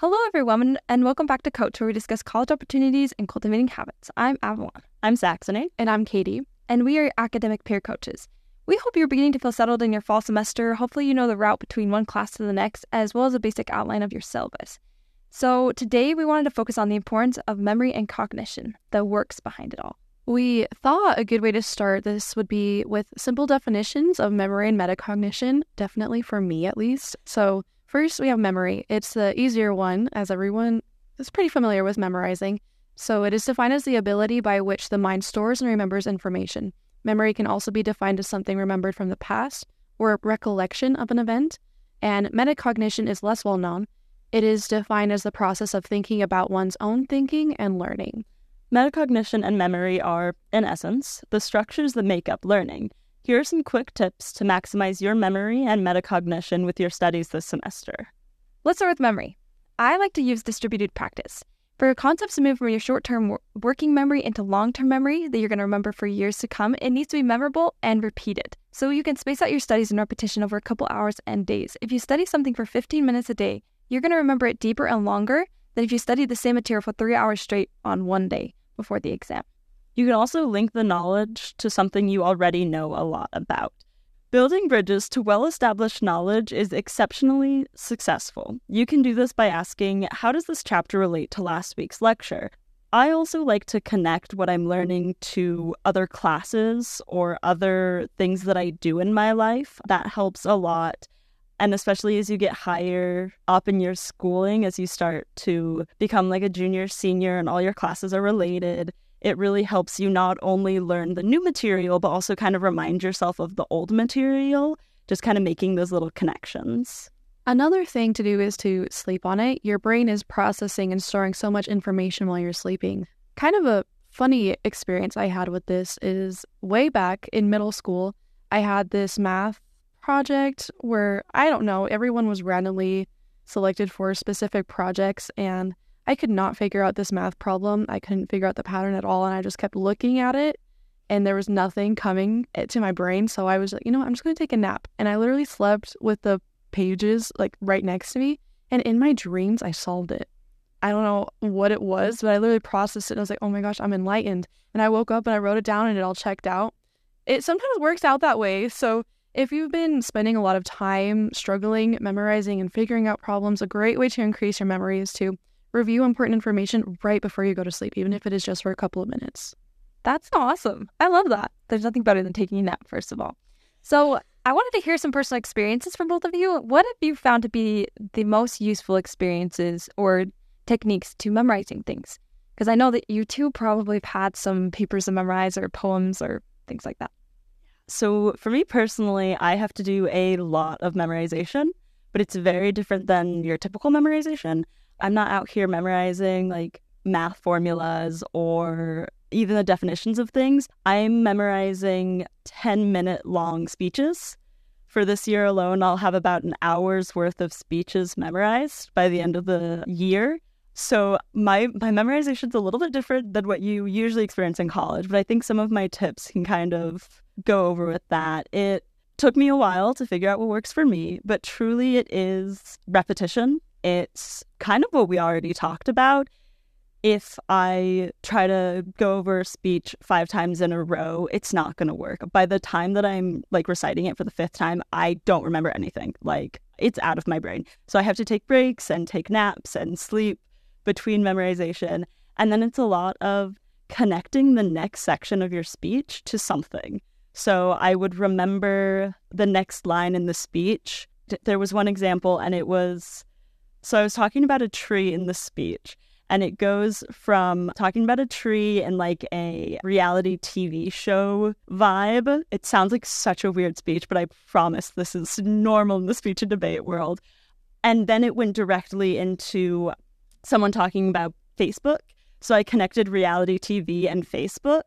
Hello, everyone, and welcome back to Coach, where we discuss college opportunities and cultivating habits. I'm Avalon. I'm Saxony. And I'm Katie. And we are academic peer coaches. We hope you're beginning to feel settled in your fall semester. Hopefully, you know the route between one class to the next, as well as a basic outline of your syllabus. So, today we wanted to focus on the importance of memory and cognition, the works behind it all. We thought a good way to start this would be with simple definitions of memory and metacognition, definitely for me at least. So, First, we have memory. It's the easier one, as everyone is pretty familiar with memorizing. So, it is defined as the ability by which the mind stores and remembers information. Memory can also be defined as something remembered from the past or a recollection of an event. And metacognition is less well known. It is defined as the process of thinking about one's own thinking and learning. Metacognition and memory are, in essence, the structures that make up learning. Here are some quick tips to maximize your memory and metacognition with your studies this semester. Let's start with memory. I like to use distributed practice. For your concepts to move from your short term working memory into long term memory that you're going to remember for years to come, it needs to be memorable and repeated. So you can space out your studies and repetition over a couple hours and days. If you study something for 15 minutes a day, you're going to remember it deeper and longer than if you study the same material for three hours straight on one day before the exam. You can also link the knowledge to something you already know a lot about. Building bridges to well established knowledge is exceptionally successful. You can do this by asking, How does this chapter relate to last week's lecture? I also like to connect what I'm learning to other classes or other things that I do in my life. That helps a lot. And especially as you get higher up in your schooling, as you start to become like a junior, senior, and all your classes are related, it really helps you not only learn the new material, but also kind of remind yourself of the old material, just kind of making those little connections. Another thing to do is to sleep on it. Your brain is processing and storing so much information while you're sleeping. Kind of a funny experience I had with this is way back in middle school, I had this math project where I don't know, everyone was randomly selected for specific projects and I could not figure out this math problem. I couldn't figure out the pattern at all. And I just kept looking at it and there was nothing coming eh, to my brain. So I was like, you know what? I'm just going to take a nap. And I literally slept with the pages like right next to me. And in my dreams, I solved it. I don't know what it was, but I literally processed it. And I was like, oh my gosh, I'm enlightened. And I woke up and I wrote it down and it all checked out. It sometimes works out that way. So if you've been spending a lot of time struggling, memorizing, and figuring out problems, a great way to increase your memory is to review important information right before you go to sleep, even if it is just for a couple of minutes. That's awesome. I love that. There's nothing better than taking a nap, first of all. So, I wanted to hear some personal experiences from both of you. What have you found to be the most useful experiences or techniques to memorizing things? Because I know that you two probably have had some papers to memorize or poems or things like that. So, for me personally, I have to do a lot of memorization, but it's very different than your typical memorization. I'm not out here memorizing like math formulas or even the definitions of things. I'm memorizing 10 minute long speeches. For this year alone, I'll have about an hour's worth of speeches memorized by the end of the year. So my my memorization's a little bit different than what you usually experience in college, but I think some of my tips can kind of go over with that. It took me a while to figure out what works for me, but truly it is repetition it's kind of what we already talked about. If I try to go over a speech five times in a row, it's not going to work. By the time that I'm like reciting it for the fifth time, I don't remember anything. Like it's out of my brain. So I have to take breaks and take naps and sleep between memorization. And then it's a lot of connecting the next section of your speech to something. So I would remember the next line in the speech. There was one example, and it was so I was talking about a tree in the speech, and it goes from talking about a tree and like a reality TV show vibe. It sounds like such a weird speech, but I promise this is normal in the speech and debate world. And then it went directly into someone talking about Facebook. So I connected reality TV and Facebook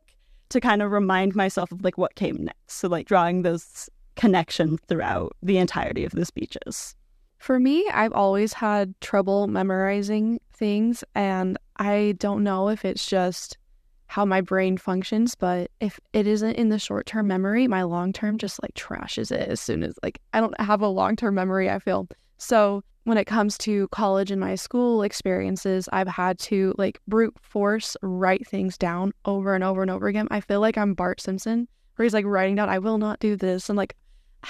to kind of remind myself of like what came next. So like drawing those connections throughout the entirety of the speeches. For me, I've always had trouble memorizing things, and I don't know if it's just how my brain functions, but if it isn't in the short term memory, my long term just like trashes it as soon as like I don't have a long term memory, I feel. So when it comes to college and my school experiences, I've had to like brute force write things down over and over and over again. I feel like I'm Bart Simpson, where he's like writing down, I will not do this. And like,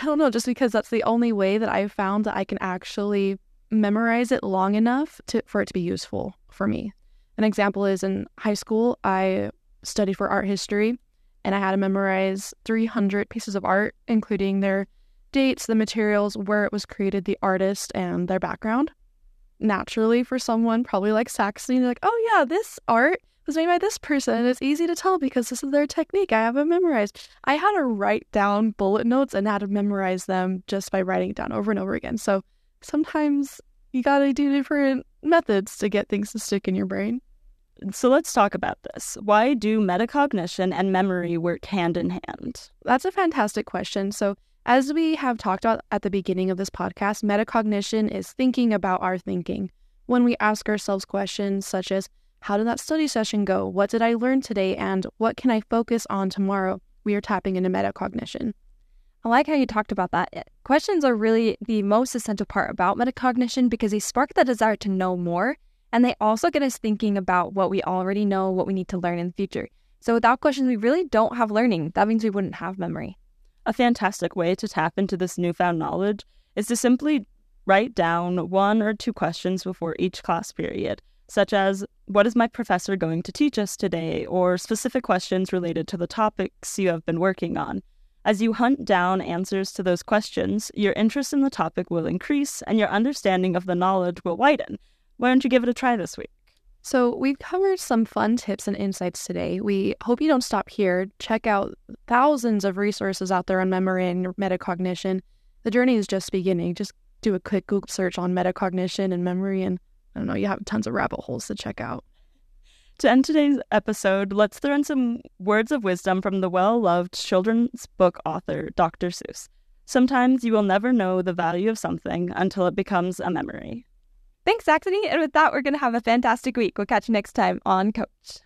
I don't know, just because that's the only way that I've found that I can actually memorize it long enough to, for it to be useful for me. An example is in high school, I studied for art history and I had to memorize 300 pieces of art, including their dates, the materials, where it was created, the artist, and their background. Naturally, for someone probably like Saxony, like, oh yeah, this art was made by this person, and it's easy to tell because this is their technique. I have it memorized. I had to write down bullet notes and had to memorize them just by writing it down over and over again. So sometimes you gotta do different methods to get things to stick in your brain. So let's talk about this. Why do metacognition and memory work hand in hand? That's a fantastic question. So as we have talked about at the beginning of this podcast, metacognition is thinking about our thinking. When we ask ourselves questions such as, How did that study session go? What did I learn today? And what can I focus on tomorrow? We are tapping into metacognition. I like how you talked about that. Eh, questions are really the most essential part about metacognition because they spark the desire to know more and they also get us thinking about what we already know, what we need to learn in the future. So without questions, we really don't have learning. That means we wouldn't have memory. A fantastic way to tap into this newfound knowledge is to simply write down one or two questions before each class period, such as What is my professor going to teach us today? or specific questions related to the topics you have been working on. As you hunt down answers to those questions, your interest in the topic will increase and your understanding of the knowledge will widen. Why don't you give it a try this week? So, we've covered some fun tips and insights today. We hope you don't stop here. Check out thousands of resources out there on memory and metacognition. The journey is just beginning. Just do a quick Google search on metacognition and memory, and I don't know, you have tons of rabbit holes to check out. To end today's episode, let's throw in some words of wisdom from the well loved children's book author, Dr. Seuss. Sometimes you will never know the value of something until it becomes a memory. Thanks, Saxony. And with that, we're going to have a fantastic week. We'll catch you next time on Coach.